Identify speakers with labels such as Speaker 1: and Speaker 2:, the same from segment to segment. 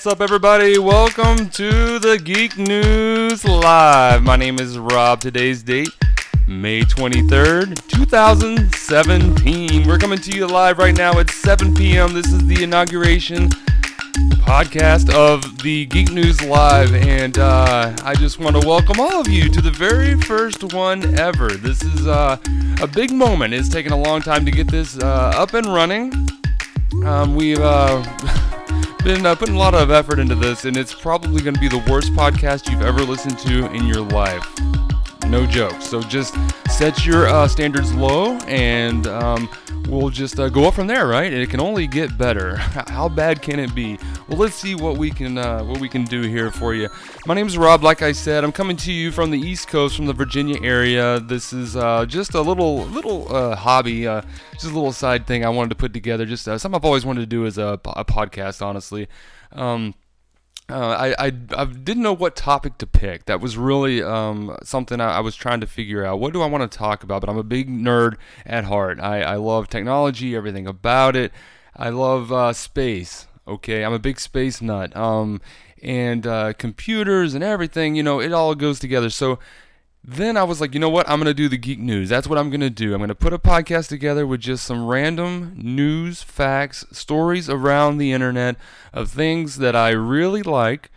Speaker 1: What's up, everybody? Welcome to the Geek News Live. My name is Rob. Today's date, May 23rd, 2017. We're coming to you live right now at 7 p.m. This is the inauguration podcast of the Geek News Live, and uh, I just want to welcome all of you to the very first one ever. This is uh, a big moment. It's taken a long time to get this uh, up and running. Um, we've uh, been uh, putting a lot of effort into this, and it's probably going to be the worst podcast you've ever listened to in your life. No joke. So just set your uh, standards low, and um, we'll just uh, go up from there, right? And it can only get better. How bad can it be? Well, let's see what we can uh, what we can do here for you. My name is Rob. Like I said, I'm coming to you from the East Coast, from the Virginia area. This is uh, just a little little uh, hobby, uh, just a little side thing I wanted to put together. Just uh, something I've always wanted to do as a, a podcast, honestly. Um, uh, I, I, I didn't know what topic to pick. That was really um, something I, I, was trying to figure out. What do I want to talk about? But I'm a big nerd at heart. I, I love technology, everything about it. I love uh, space. Okay, I'm a big space nut. Um, and uh, computers and everything. You know, it all goes together. So then I was like, you know what? I'm going to do the geek news. That's what I'm going to do. I'm going to put a podcast together with just some random news, facts, stories around the internet of things that I really like.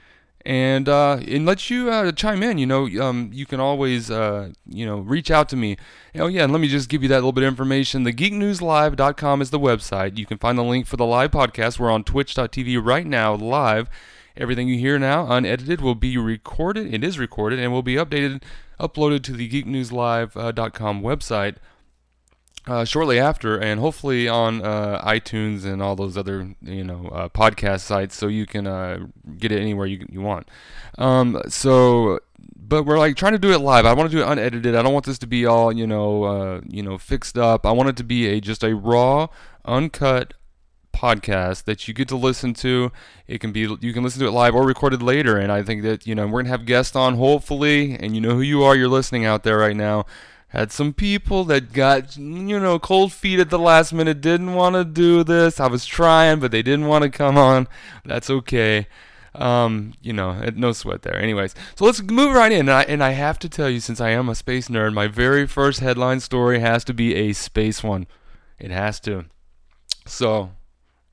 Speaker 1: And uh, and let you uh, chime in. You know, um, you can always uh, you know reach out to me. Oh yeah, and let me just give you that little bit of information. The GeekNewsLive.com is the website. You can find the link for the live podcast. We're on Twitch.tv right now, live. Everything you hear now, unedited, will be recorded. It is recorded and will be updated uploaded to the geeknewslive.com website uh, shortly after, and hopefully on uh, iTunes and all those other you know uh, podcast sites, so you can uh, get it anywhere you you want. Um, so, but we're like trying to do it live. I want to do it unedited. I don't want this to be all you know uh, you know fixed up. I want it to be a just a raw, uncut podcast that you get to listen to. It can be you can listen to it live or recorded later, and I think that you know we're gonna have guests on hopefully, and you know who you are. You're listening out there right now. Had some people that got you know cold feet at the last minute, didn't want to do this. I was trying, but they didn't want to come on. That's okay. Um, you know, no sweat there. Anyways, so let's move right in. And I, and I have to tell you, since I am a space nerd, my very first headline story has to be a space one. It has to. So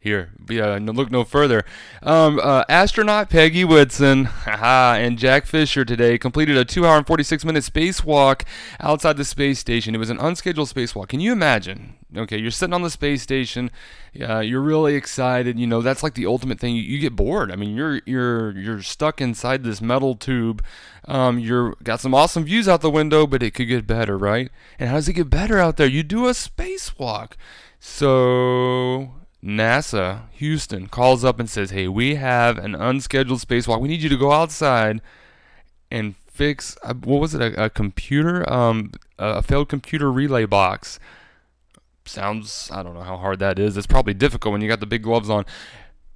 Speaker 1: here, uh, look no further. Um, uh, astronaut Peggy Whitson and Jack Fischer today completed a 2 hour and 46 minute spacewalk outside the space station. It was an unscheduled spacewalk. Can you imagine? Okay, you're sitting on the space station. Uh, you're really excited. You know that's like the ultimate thing. You, you, get bored. I mean, you're you're you're stuck inside this metal tube. Um, you're got some awesome views out the window, but it could get better, right? And how does it get better out there? You do a spacewalk. So NASA Houston calls up and says, "Hey, we have an unscheduled spacewalk. We need you to go outside and fix what was it? A, a computer, um, a failed computer relay box." Sounds I don't know how hard that is. It's probably difficult when you got the big gloves on.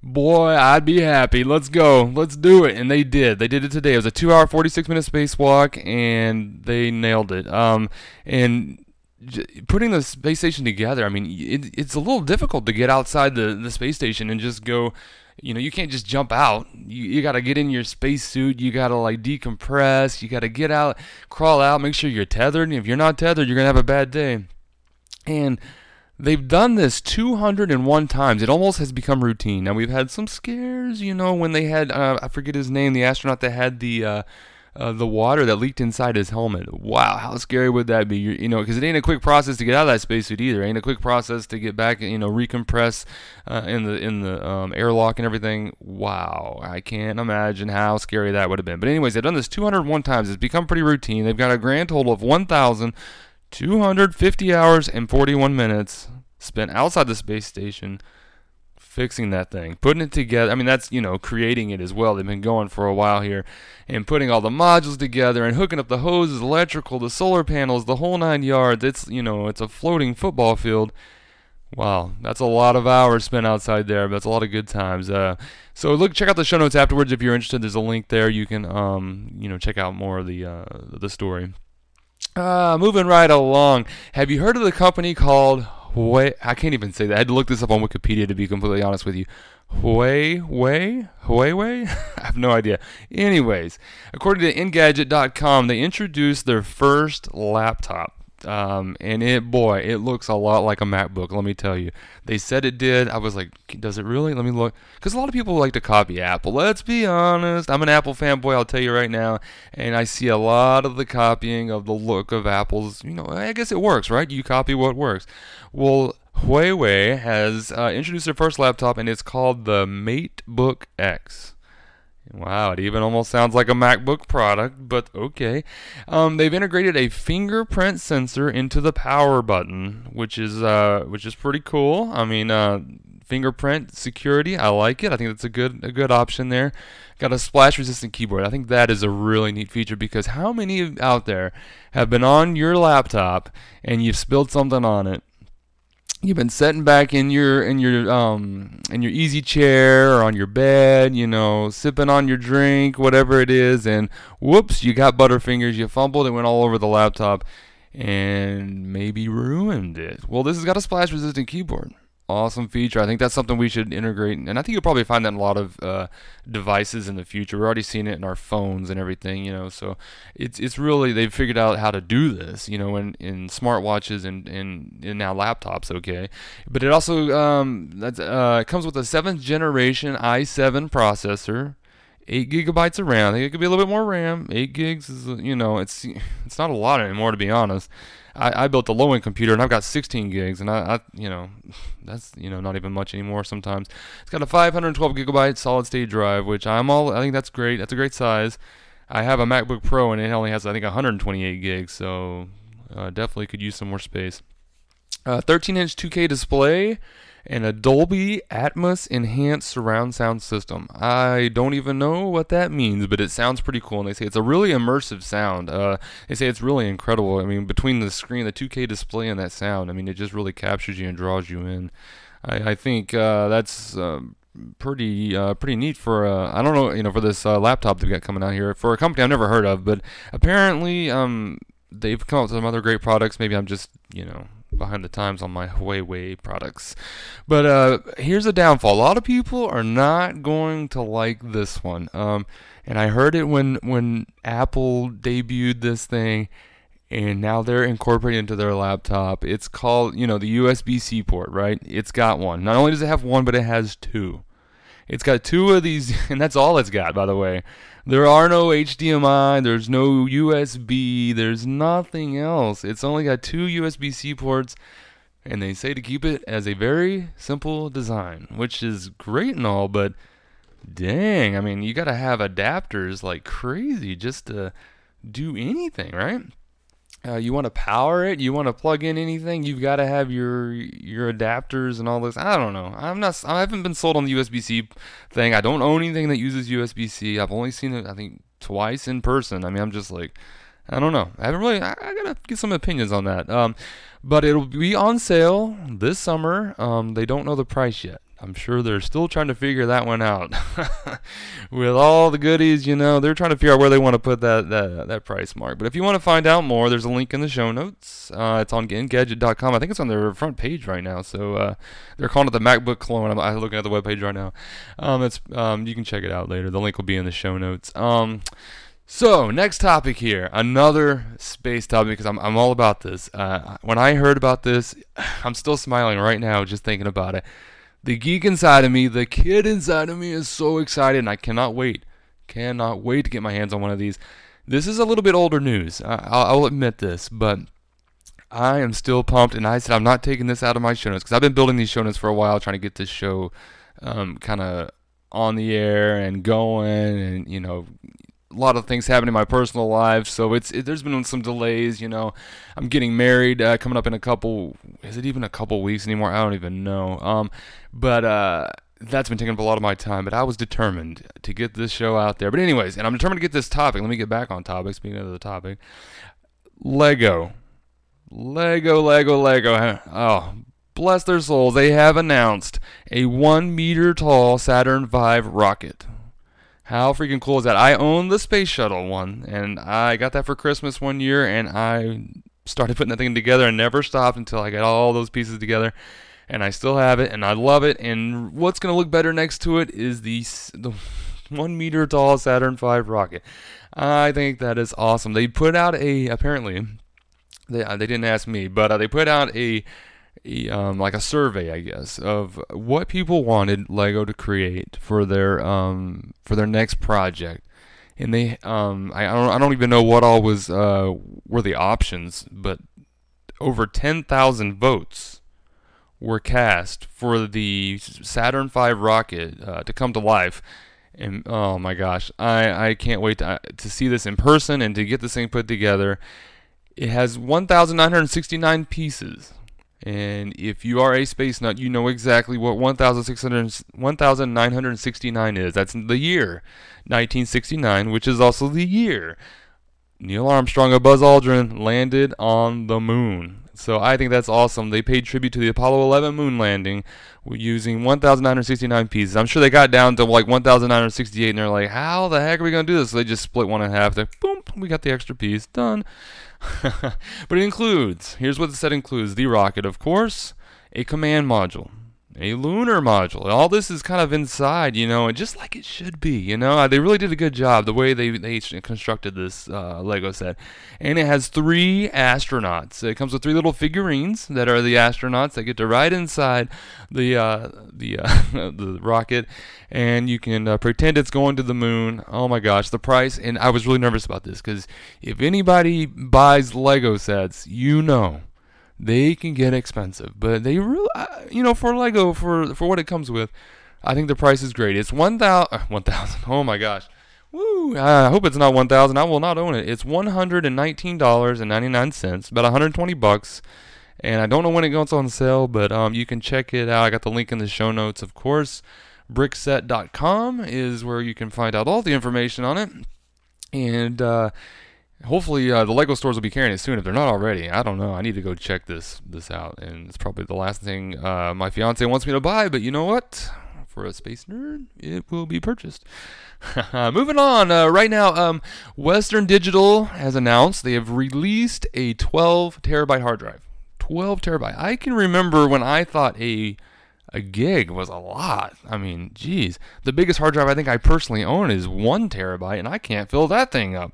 Speaker 1: Boy, I'd be happy. Let's go. Let's do it. And they did. They did it today. It was a two hour, 46 minute spacewalk, and they nailed it. Um, and putting the space station together, I mean, it, it's a little difficult to get outside the, the space station and just go. You know, you can't just jump out. You, you got to get in your spacesuit. You got to like decompress. You got to get out, crawl out, make sure you're tethered. If you're not tethered, you're going to have a bad day. And they've done this 201 times. It almost has become routine. Now, we've had some scares, you know, when they had, uh, I forget his name, the astronaut that had the. Uh, uh, the water that leaked inside his helmet. Wow, how scary would that be? You, you know, because it ain't a quick process to get out of that spacesuit either. It ain't a quick process to get back. You know, recompress uh, in the in the um, airlock and everything. Wow, I can't imagine how scary that would have been. But anyways, they've done this 201 times. It's become pretty routine. They've got a grand total of 1,250 hours and 41 minutes spent outside the space station fixing that thing, putting it together. I mean, that's, you know, creating it as well. They've been going for a while here and putting all the modules together and hooking up the hoses, electrical, the solar panels, the whole nine yards. It's, you know, it's a floating football field. Wow, that's a lot of hours spent outside there. But that's a lot of good times. Uh, so look, check out the show notes afterwards if you're interested. There's a link there. You can, um, you know, check out more of the uh, the story. Uh, moving right along. Have you heard of the company called Hue, I can't even say that. I had to look this up on Wikipedia to be completely honest with you. Huawei? Huawei? I have no idea. Anyways, according to Engadget.com, they introduced their first laptop. Um, and it, boy, it looks a lot like a MacBook. Let me tell you. They said it did. I was like, does it really? Let me look. Because a lot of people like to copy Apple. Let's be honest. I'm an Apple fanboy. I'll tell you right now. And I see a lot of the copying of the look of Apple's. You know, I guess it works, right? You copy what works. Well, Huawei has uh, introduced their first laptop, and it's called the MateBook X. Wow, it even almost sounds like a MacBook product, but okay. Um, they've integrated a fingerprint sensor into the power button, which is uh, which is pretty cool. I mean, uh, fingerprint security, I like it. I think that's a good a good option there. Got a splash resistant keyboard. I think that is a really neat feature because how many out there have been on your laptop and you've spilled something on it you've been sitting back in your in your um in your easy chair or on your bed, you know, sipping on your drink, whatever it is, and whoops, you got butterfingers, you fumbled, it went all over the laptop and maybe ruined it. Well, this has got a splash resistant keyboard awesome feature. I think that's something we should integrate, and I think you'll probably find that in a lot of uh, devices in the future. We're already seeing it in our phones and everything, you know. So it's it's really they've figured out how to do this, you know, in, in smartwatches and in, now laptops. Okay, but it also um, uh, comes with a seventh generation i7 processor. Eight gigabytes of RAM. I think it could be a little bit more RAM. Eight gigs is, you know, it's it's not a lot anymore to be honest. I, I built a low end computer and I've got 16 gigs, and I, I, you know, that's you know not even much anymore. Sometimes it's got a 512 gigabyte solid state drive, which I'm all. I think that's great. That's a great size. I have a MacBook Pro and it only has I think 128 gigs, so uh, definitely could use some more space. Uh, 13 inch 2K display and a Dolby Atmos enhanced surround sound system. I don't even know what that means, but it sounds pretty cool. And they say it's a really immersive sound. Uh, they say it's really incredible. I mean, between the screen, the 2K display, and that sound, I mean, it just really captures you and draws you in. I, I think uh, that's. Uh, pretty uh, pretty neat for uh, I don't know you know for this uh, laptop they've got coming out here for a company I've never heard of, but apparently um, they've come up with some other great products. Maybe I'm just you know behind the times on my Huawei products. But uh, here's a downfall: a lot of people are not going to like this one. Um, and I heard it when when Apple debuted this thing, and now they're incorporating into their laptop. It's called, you know, the USB-C port, right? It's got one. Not only does it have one, but it has two. It's got two of these, and that's all it's got, by the way. There are no HDMI, there's no USB, there's nothing else. It's only got two USB C ports, and they say to keep it as a very simple design, which is great and all, but dang, I mean, you gotta have adapters like crazy just to do anything, right? Uh, you want to power it, you want to plug in anything, you've got to have your your adapters and all this. I don't know. I'm not. I haven't been sold on the USB-C thing. I don't own anything that uses USB-C. I've only seen it, I think, twice in person. I mean, I'm just like, I don't know. I haven't really. I, I gotta get some opinions on that. Um, but it'll be on sale this summer. Um, they don't know the price yet. I'm sure they're still trying to figure that one out. With all the goodies, you know, they're trying to figure out where they want to put that, that that price mark. But if you want to find out more, there's a link in the show notes. Uh, it's on Engadget.com. I think it's on their front page right now. So uh, they're calling it the MacBook clone. I'm, I'm looking at the web page right now. Um, it's um, you can check it out later. The link will be in the show notes. Um, so, next topic here, another space topic because I'm, I'm all about this. Uh, when I heard about this, I'm still smiling right now just thinking about it. The geek inside of me, the kid inside of me is so excited, and I cannot wait. Cannot wait to get my hands on one of these. This is a little bit older news. I, will admit this, but I am still pumped, and I said I'm not taking this out of my show notes because I've been building these show notes for a while, trying to get this show um, kind of on the air and going, and you know, a lot of things happen in my personal life, so it's it, there's been some delays. You know, I'm getting married uh, coming up in a couple. Is it even a couple weeks anymore? I don't even know. Um, but uh, that's been taking up a lot of my time. But I was determined to get this show out there. But anyways, and I'm determined to get this topic. Let me get back on topic. Speaking of the topic, Lego, Lego, Lego, Lego. Oh, bless their souls, they have announced a one meter tall Saturn V rocket. How freaking cool is that? I own the space shuttle one, and I got that for Christmas one year, and I started putting that thing together and never stopped until I got all those pieces together. And I still have it, and I love it. And what's going to look better next to it is the the one meter tall Saturn V rocket. I think that is awesome. They put out a apparently they uh, they didn't ask me, but uh, they put out a, um, like a survey, I guess, of what people wanted Lego to create for their um for their next project. And they um I, I don't I don't even know what all was uh were the options, but over 10,000 votes were cast for the Saturn V rocket uh, to come to life. And oh my gosh, I, I can't wait to, to see this in person and to get this thing put together. It has 1,969 pieces. And if you are a space nut, you know exactly what 1,969 is. That's the year 1969, which is also the year Neil Armstrong and Buzz Aldrin landed on the moon. So I think that's awesome. They paid tribute to the Apollo 11 moon landing using 1,969 pieces. I'm sure they got down to like 1,968 and they're like, how the heck are we going to do this? So they just split one in half. They, boom, we got the extra piece. Done. but it includes, here's what the set includes the rocket, of course, a command module, a lunar module. All this is kind of inside, you know, and just like it should be, you know. Uh, they really did a good job the way they, they constructed this uh, Lego set. And it has three astronauts. It comes with three little figurines that are the astronauts that get to ride inside the uh, the uh, the rocket, and you can uh, pretend it's going to the moon. Oh my gosh, the price! And I was really nervous about this because if anybody buys Lego sets, you know they can get expensive, but they really, uh, you know, for Lego, for for what it comes with, I think the price is great. It's one thousand, one thousand. Oh my gosh, woo! I hope it's not one thousand. I will not own it. It's one hundred and nineteen dollars and ninety nine cents, about one hundred twenty bucks. And I don't know when it goes on sale, but um, you can check it out. I got the link in the show notes, of course. Brickset.com is where you can find out all the information on it. And uh, hopefully uh, the Lego stores will be carrying it soon if they're not already. I don't know. I need to go check this this out, and it's probably the last thing uh, my fiance wants me to buy. But you know what? For a space nerd, it will be purchased. Moving on. Uh, right now, um, Western Digital has announced they have released a 12 terabyte hard drive. 12 terabyte. I can remember when I thought a a gig was a lot. I mean, geez, the biggest hard drive I think I personally own is one terabyte, and I can't fill that thing up.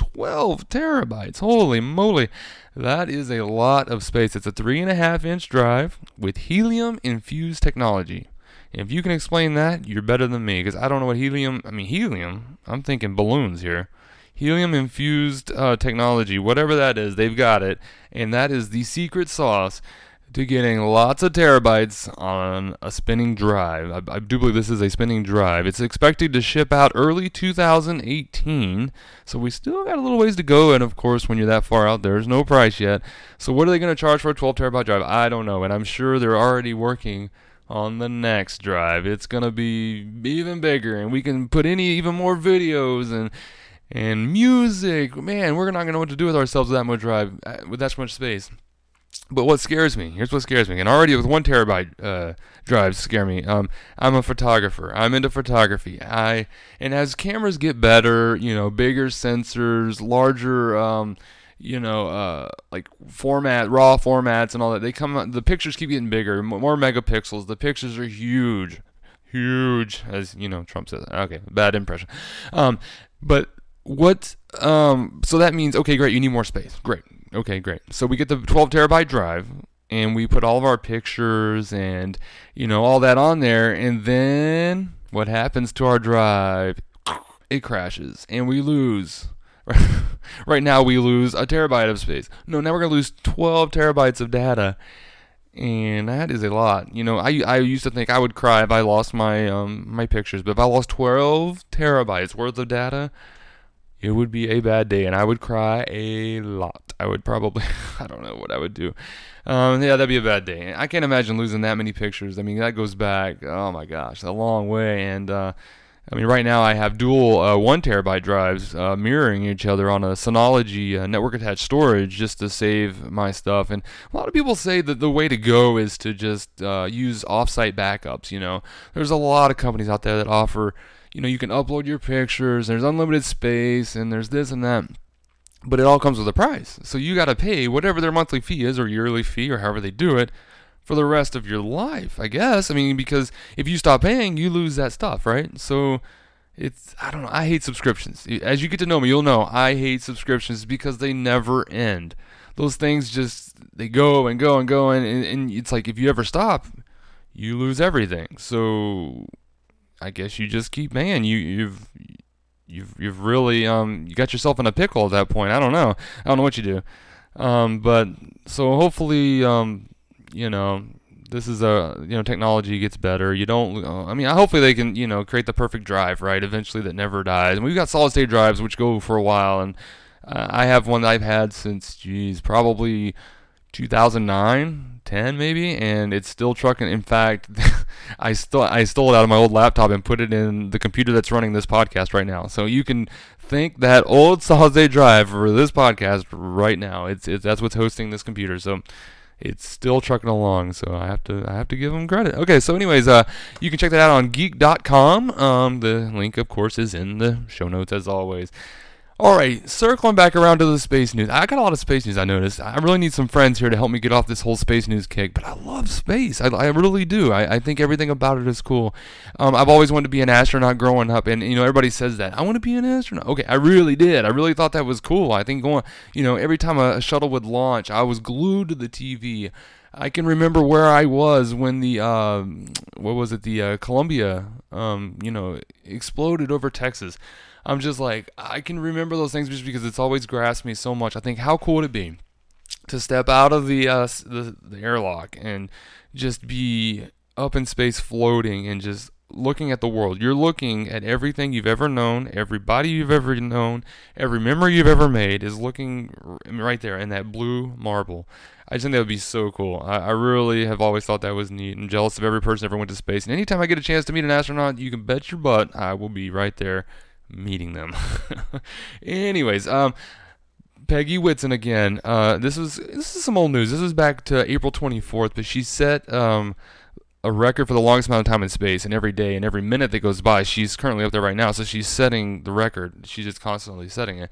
Speaker 1: 12 terabytes. Holy moly. That is a lot of space. It's a three and a half inch drive with helium infused technology. If you can explain that, you're better than me because I don't know what helium. I mean, helium. I'm thinking balloons here. Helium infused uh, technology, whatever that is, they've got it, and that is the secret sauce to getting lots of terabytes on a spinning drive. I, I, do believe this is a spinning drive. It's expected to ship out early 2018, so we still got a little ways to go. And of course, when you're that far out, there's no price yet. So what are they going to charge for a 12 terabyte drive? I don't know, and I'm sure they're already working on the next drive. It's going to be even bigger, and we can put any even more videos and and music. Man, we're not going to know what to do with ourselves with that much drive, uh, with that much space. But what scares me, here's what scares me, and already with one terabyte uh, drives scare me. Um, I'm a photographer. I'm into photography. I and as cameras get better, you know, bigger sensors, larger, um, you know, uh, like format, raw formats, and all that. They come, the pictures keep getting bigger, more megapixels. The pictures are huge, huge, as you know, Trump says. Okay, bad impression. Um, but what? Um, so that means okay, great. You need more space. Great Okay, great. So we get the 12 terabyte drive and we put all of our pictures and you know all that on there and then what happens to our drive? It crashes and we lose. right now we lose a terabyte of space. No, now we're going to lose 12 terabytes of data. And that is a lot. You know, I, I used to think I would cry if I lost my um my pictures, but if I lost 12 terabytes worth of data, it would be a bad day and I would cry a lot. I would probably, I don't know what I would do. Um, yeah, that'd be a bad day. I can't imagine losing that many pictures. I mean, that goes back, oh my gosh, a long way. And, uh, I mean, right now I have dual uh, one terabyte drives uh, mirroring each other on a Synology uh, network attached storage just to save my stuff. And a lot of people say that the way to go is to just uh, use offsite backups. You know, there's a lot of companies out there that offer you know, you can upload your pictures, there's unlimited space, and there's this and that. But it all comes with a price. So you got to pay whatever their monthly fee is, or yearly fee, or however they do it, for the rest of your life, I guess. I mean, because if you stop paying, you lose that stuff, right? So it's I don't know. I hate subscriptions. As you get to know me, you'll know I hate subscriptions because they never end. Those things just they go and go and go and, and, and it's like if you ever stop, you lose everything. So I guess you just keep paying. You you've you've you've really um you got yourself in a pickle at that point. I don't know. I don't know what you do. Um, but so hopefully um you know this is a you know technology gets better. You don't. Uh, I mean, hopefully they can you know create the perfect drive, right? Eventually that never dies. And we've got solid state drives which go for a while, and uh, I have one that I've had since geez probably 2009, 10 maybe, and it's still trucking. In fact, I still I stole it out of my old laptop and put it in the computer that's running this podcast right now. So you can thank that old solid drive for this podcast right now. It's, it's that's what's hosting this computer. So it's still trucking along, so I have to I have to give them credit. Okay, so anyways, uh, you can check that out on geek.com. Um, the link, of course, is in the show notes as always. All right, circling back around to the space news. I got a lot of space news. I noticed. I really need some friends here to help me get off this whole space news kick. But I love space. I, I really do. I, I think everything about it is cool. Um, I've always wanted to be an astronaut growing up, and you know everybody says that. I want to be an astronaut. Okay, I really did. I really thought that was cool. I think going, you know, every time a, a shuttle would launch, I was glued to the TV. I can remember where I was when the uh, what was it the uh, Columbia um, you know exploded over Texas. I'm just like, I can remember those things just because it's always grasped me so much. I think, how cool would it be to step out of the, uh, the, the airlock and just be up in space floating and just looking at the world. You're looking at everything you've ever known, everybody you've ever known, every memory you've ever made is looking right there in that blue marble. I just think that would be so cool. I, I really have always thought that was neat. I'm jealous of every person that ever went to space. And anytime I get a chance to meet an astronaut, you can bet your butt I will be right there meeting them. Anyways, um, Peggy Whitson again. Uh, this was this is some old news. This is back to April 24th, but she set um, a record for the longest amount of time in space, and every day and every minute that goes by, she's currently up there right now. So she's setting the record. She's just constantly setting it.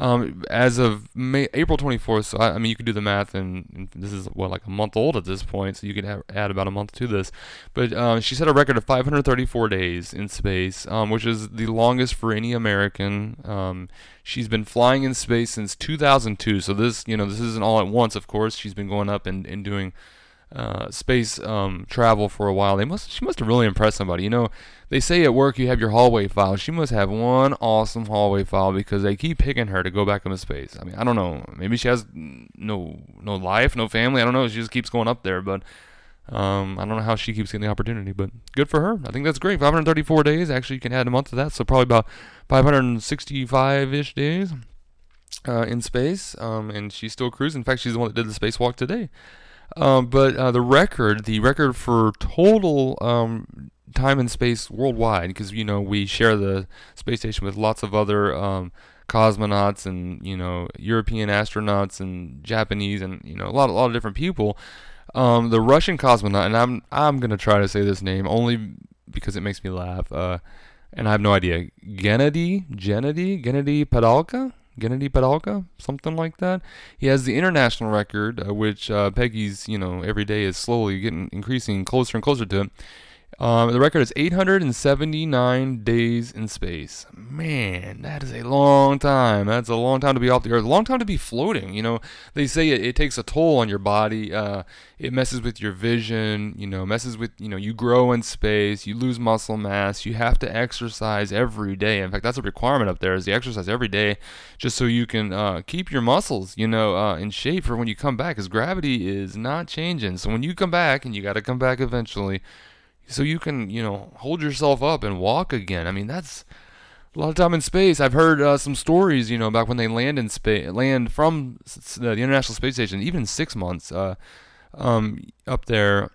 Speaker 1: Um, as of May, April 24th, so I, I, mean, you could do the math, and, and, this is what like a month old at this point, so you could have, add about a month to this. But uh, she set a record of 534 days in space, um, which is the longest for any American. Um, she's been flying in space since 2002, so this, you know, this isn't all at once. Of course, she's been going up and, and doing uh, space um, travel for a while. They must she must have really impressed somebody. You know, they say at work you have your hallway file. She must have one awesome hallway file because they keep picking her to go back into space. I mean, I don't know. Maybe she has no no life, no family. I don't know. She just keeps going up there, but. Um, I don't know how she keeps getting the opportunity, but good for her. I think that's great. 534 days. Actually, you can add a month to that, so probably about 565-ish days uh, in space. Um, and she's still cruising. In fact, she's the one that did the spacewalk today. Um, but uh, the record, the record for total um, time and space worldwide, because you know we share the space station with lots of other um, cosmonauts and you know European astronauts and Japanese and you know a lot, a lot of different people. Um, the Russian cosmonaut, and I'm I'm gonna try to say this name only because it makes me laugh. Uh, and I have no idea. Gennady, Gennady, Gennady Padalka. Gennady Padalka, something like that. He has the international record, uh, which uh, Peggy's, you know, every day is slowly getting increasing closer and closer to. Um, the record is 879 days in space. Man, that is a long time. That's a long time to be off the Earth. A long time to be floating. You know, they say it, it takes a toll on your body. Uh, it messes with your vision. You know, messes with you know you grow in space. You lose muscle mass. You have to exercise every day. In fact, that's a requirement up there is the exercise every day, just so you can uh, keep your muscles you know uh, in shape for when you come back. Because gravity is not changing. So when you come back, and you got to come back eventually so you can you know hold yourself up and walk again. I mean that's a lot of time in space. I've heard uh, some stories, you know, back when they land in space, land from the International Space Station, even six months uh, um, up there.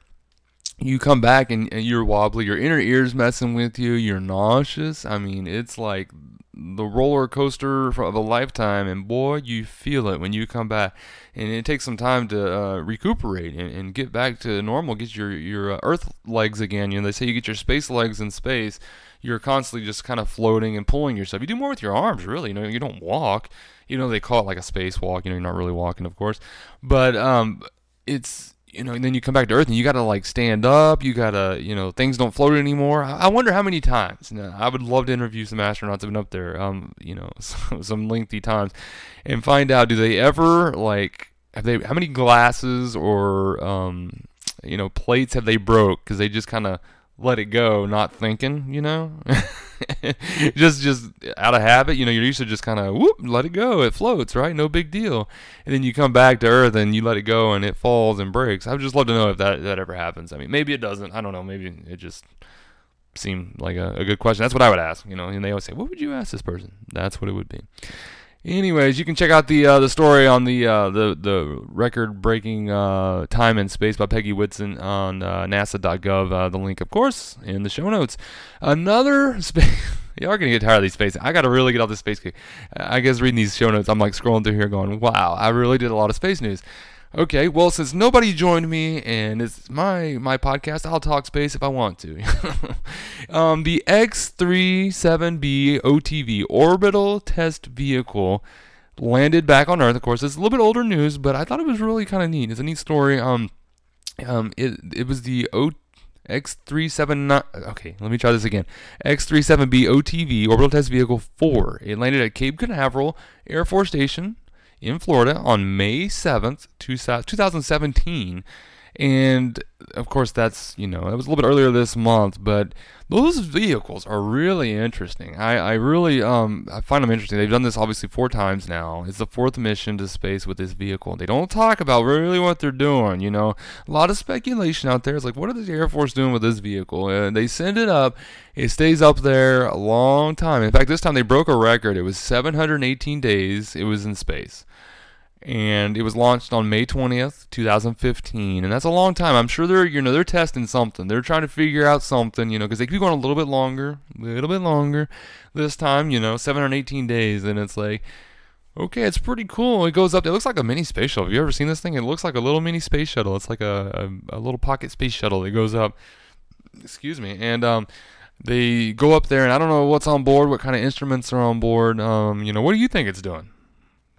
Speaker 1: You come back and, and you're wobbly. Your inner ear's messing with you. You're nauseous. I mean, it's like the roller coaster of a lifetime, and boy, you feel it when you come back. And it takes some time to uh, recuperate and, and, get back to normal, get your your uh, Earth legs again. You know, they say you get your space legs in space. You're constantly just kind of floating and pulling yourself. You do more with your arms, really. You know, you don't walk. You know, they call it like a space walk. You know, you're not really walking, of course, but um, it's you know, and then you come back to Earth and you got to like stand up. You got to, you know, things don't float anymore. I, wonder how many times. Now, I would love to interview some astronauts that have been up there, um, you know, some lengthy times, and find out do they ever like have they how many glasses or um, you know plates have they broke because they just kind of let it go, not thinking, you know, just just out of habit. You know, you're used to just kind of whoop, let it go, it floats, right? No big deal. And then you come back to Earth and you let it go and it falls and breaks. I'd just love to know if that that ever happens. I mean, maybe it doesn't. I don't know. Maybe it just seemed like a, a good question. That's what I would ask. You know, and they always say, "What would you ask this person?" That's what it would be. Anyways, you can check out the uh, the story on the uh, the the record breaking uh, time and space by Peggy Whitson on uh, NASA.gov. Uh, the link, of course, in the show notes. Another space. Y'all are gonna get tired of these space. I gotta really get off this space kick. I guess reading these show notes, I'm like scrolling through here, going, "Wow, I really did a lot of space news." Okay, well, since nobody joined me and it's my my podcast, I'll talk space if I want to. um, the X-37B OTV orbital test vehicle landed back on Earth. Of course, it's a little bit older news, but I thought it was really kind of neat. It's a neat story. Um, um, it it was the O X379. Okay, let me try this again. X37B OTV orbital test vehicle 4. It landed at Cape Canaveral Air Force Station in Florida on May 7th, 2017. And of course, that's, you know, it was a little bit earlier this month, but those vehicles are really interesting. I, I really um, I find them interesting. They've done this obviously four times now. It's the fourth mission to space with this vehicle. They don't talk about really what they're doing, you know. A lot of speculation out there. It's like, what are the Air Force doing with this vehicle? And they send it up. It stays up there a long time. In fact, this time they broke a record. It was 718 days it was in space and it was launched on May 20th, 2015, and that's a long time. I'm sure they're you know they're testing something. They're trying to figure out something, you know, because they keep going a little bit longer, a little bit longer. This time, you know, 718 days, and it's like, okay, it's pretty cool. It goes up. It looks like a mini space shuttle. Have you ever seen this thing? It looks like a little mini space shuttle. It's like a a, a little pocket space shuttle that goes up. Excuse me, and um they go up there and I don't know what's on board, what kind of instruments are on board. Um, you know, what do you think it's doing?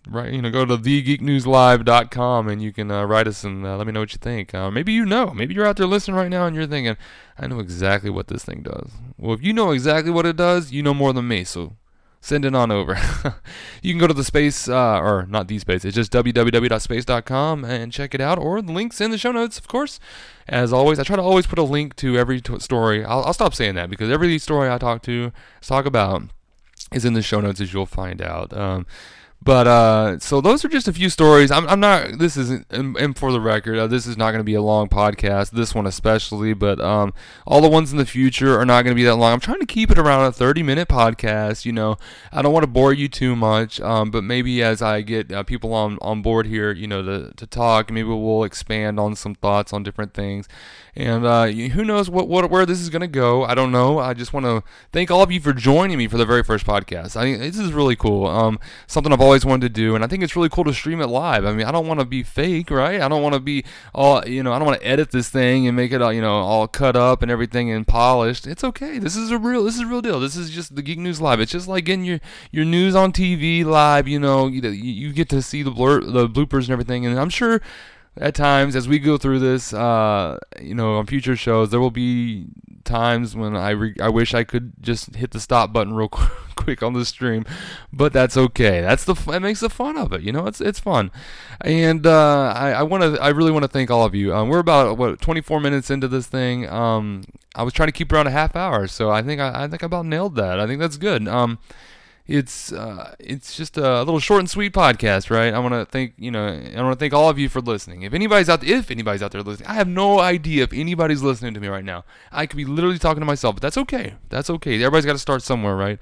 Speaker 1: Right you know go to thegeeknewslive.com and you can uh, write us and uh, let me know what you think. Uh, maybe you know. Maybe you're out there listening right now and you're thinking i know exactly what this thing does. Well if you know exactly what it does you know more than me so send it on over. You can go to the space uh, or not the space it's just www.space.com and check it out or the links in the show notes of course. As always i try to always put a link to every t- story. I'll, I'll stop saying that because every story i talk to talk about is in the show notes as you'll find out. Um, but uh, so those are just a few stories. I'm, I'm not. This isn't. And, for the record, uh, this is not going to be a long podcast. This one especially, but um, all the ones in the future are not going to be that long. I'm trying to keep it around a 30 minute podcast. You know, I don't want to bore you too much. Um, but maybe as I get uh, people on on board here, you know, to to talk, maybe we'll expand on some thoughts on different things. And uh, who knows what, what where this is going to go? I don't know. I just want to thank all of you for joining me for the very first podcast. I this is really cool. Um, something I've always wanted to do, and I think it's really cool to stream it live. I mean, I don't want to be fake, right? I don't want to be all you know. I don't want to edit this thing and make it all you know all cut up and everything and polished. It's okay. This is a real. This is a real deal. This is just the Geek News Live. It's just like getting your your news on TV live. You know, you, you get to see the blur, the bloopers and everything, and I'm sure at times as we go through this, uh, you know, on future shows, there will be times when I re- I wish I could just hit the stop button real quick on the stream, but that's okay. That's the that makes the fun of it. You know, it's it's fun, and uh, I I want to I really want to thank all of you. Um, we're about what 24 minutes into this thing. Um, I was trying to keep around a half hour, so I think I, I think I about nailed that. I think that's good. Um it's uh, it's just a little short and sweet podcast, right? I want to thank you know I want to thank all of you for listening. If anybody's out if anybody's out there listening, I have no idea if anybody's listening to me right now. I could be literally talking to myself, but that's okay. That's okay. Everybody's got to start somewhere, right?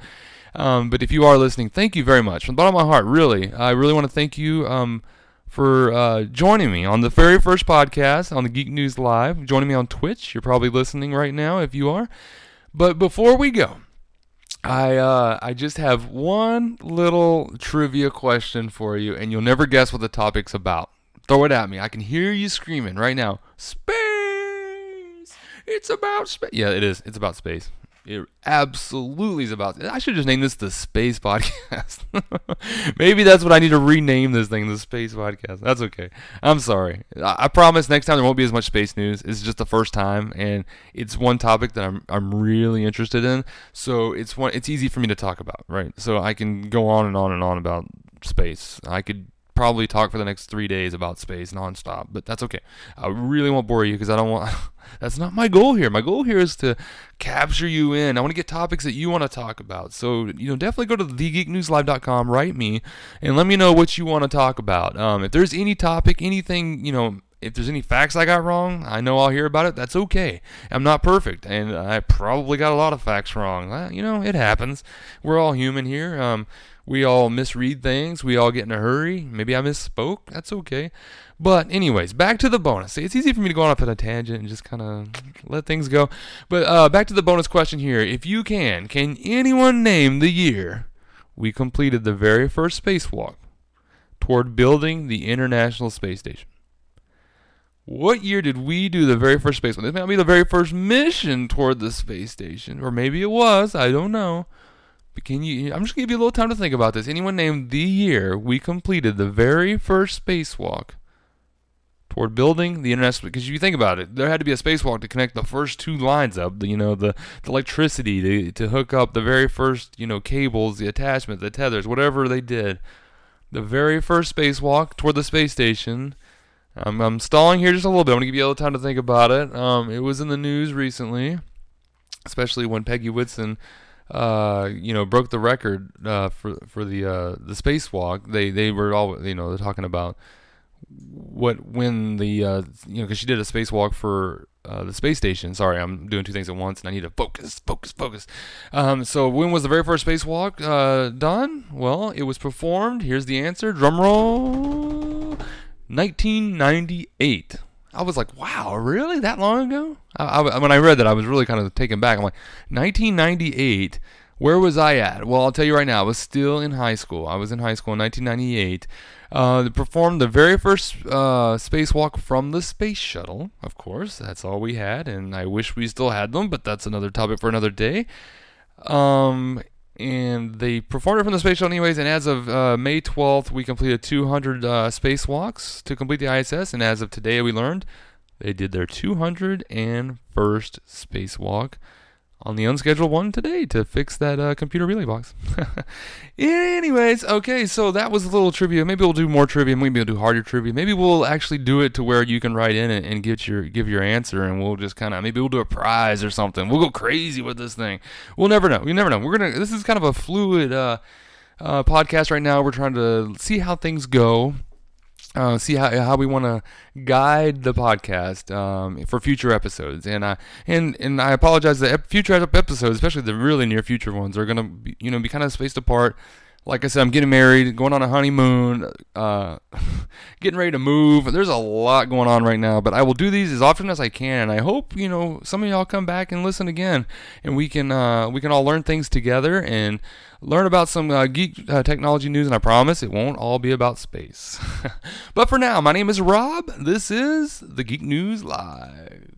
Speaker 1: Um, but if you are listening, thank you very much from the bottom of my heart. Really, I really want to thank you um, for uh, joining me on the very first podcast on the Geek News Live. Joining me on Twitch. You're probably listening right now if you are. But before we go. I uh, I just have one little trivia question for you, and you'll never guess what the topic's about. Throw it at me. I can hear you screaming right now. Space. It's about space. Yeah, it is. It's about space. It absolutely is about. I should just name this the Space Podcast. Maybe that's what I need to rename this thing, the Space Podcast. That's okay. I'm sorry. I, I, promise next time there won't be as much space news. It's just the first time, and it's one topic that I'm I'm really interested in. So it's one. It's easy for me to talk about, right? So I can go on and on and on about space. I could probably talk for the next three days about space nonstop, but that's okay. I really won't bore you because I don't want. that's not my goal here. My goal here is to capture you in. I want to get topics that you want to talk about. So you know, definitely go to thegeeknewslive.com, write me, and let me know what you want to talk about. Um, if there's any topic, anything, you know. If there's any facts I got wrong, I know I'll hear about it. That's okay. I'm not perfect, and I probably got a lot of facts wrong. You know, it happens. We're all human here. Um, we all misread things. We all get in a hurry. Maybe I misspoke. That's okay. But, anyways, back to the bonus. It's easy for me to go off on a tangent and just kind of let things go. But uh, back to the bonus question here. If you can, can anyone name the year we completed the very first spacewalk toward building the International Space Station? What year did we do the very first spacewalk? This may not be the very first mission toward the space station, or maybe it was. I don't know. But can you? I'm just gonna give you a little time to think about this. Anyone name the year we completed the very first spacewalk toward building the international? Because if you think about it, there had to be a spacewalk to connect the first two lines up. The, you know, the, the electricity to to hook up the very first you know cables, the attachment, the tethers, whatever they did. The very first spacewalk toward the space station. Um, I'm stalling here just a little bit. I'm gonna give you a little time to think about it. Um, it was in the news recently, especially when Peggy Whitson uh, you know, broke the record uh, for for the uh, the spacewalk. They they were all you know they're talking about what when the uh, you know because she did a spacewalk for uh, the space station. Sorry, I'm doing two things at once and I need to focus, focus, focus. Um, so when was the very first spacewalk uh, done? Well, it was performed. Here's the answer. Drum roll. 1998. I was like, wow, really? That long ago? I, I, when I read that, I was really kind of taken back. I'm like, 1998. Where was I at? Well, I'll tell you right now. I was still in high school. I was in high school in 1998. Uh, they performed the very first uh, spacewalk from the space shuttle. Of course, that's all we had, and I wish we still had them, but that's another topic for another day. Um, and they performed it from the space shuttle anyways. And as of uh, May 12th, we completed 200 uh, spacewalks to complete the ISS. And as of today, we learned they did their 201st spacewalk on the unscheduled one today to fix that uh, computer relay box. Anyways, okay, so that was a little trivia. Maybe we'll do more trivia. Maybe we'll do harder trivia. Maybe we'll actually do it to where you can write in and, and get your give your answer, and we'll just kind of maybe we'll do a prize or something. We'll go crazy with this thing. We'll never know. You never know. We're gonna. This is kind of a fluid uh, uh, podcast right now. We're trying to see how things go uh, see how, how we want to guide the podcast um, for future episodes, and I and and I apologize that future episodes, especially the really near future ones, are gonna be, you know be kind of spaced apart. Like I said, I'm getting married, going on a honeymoon, uh, getting ready to move. There's a lot going on right now, but I will do these as often as I can, and I hope you know some of y'all come back and listen again, and we can uh, we can all learn things together and learn about some uh, geek uh, technology news, and I promise it won't all be about space. but for now, my name is Rob. This is the Geek News Live.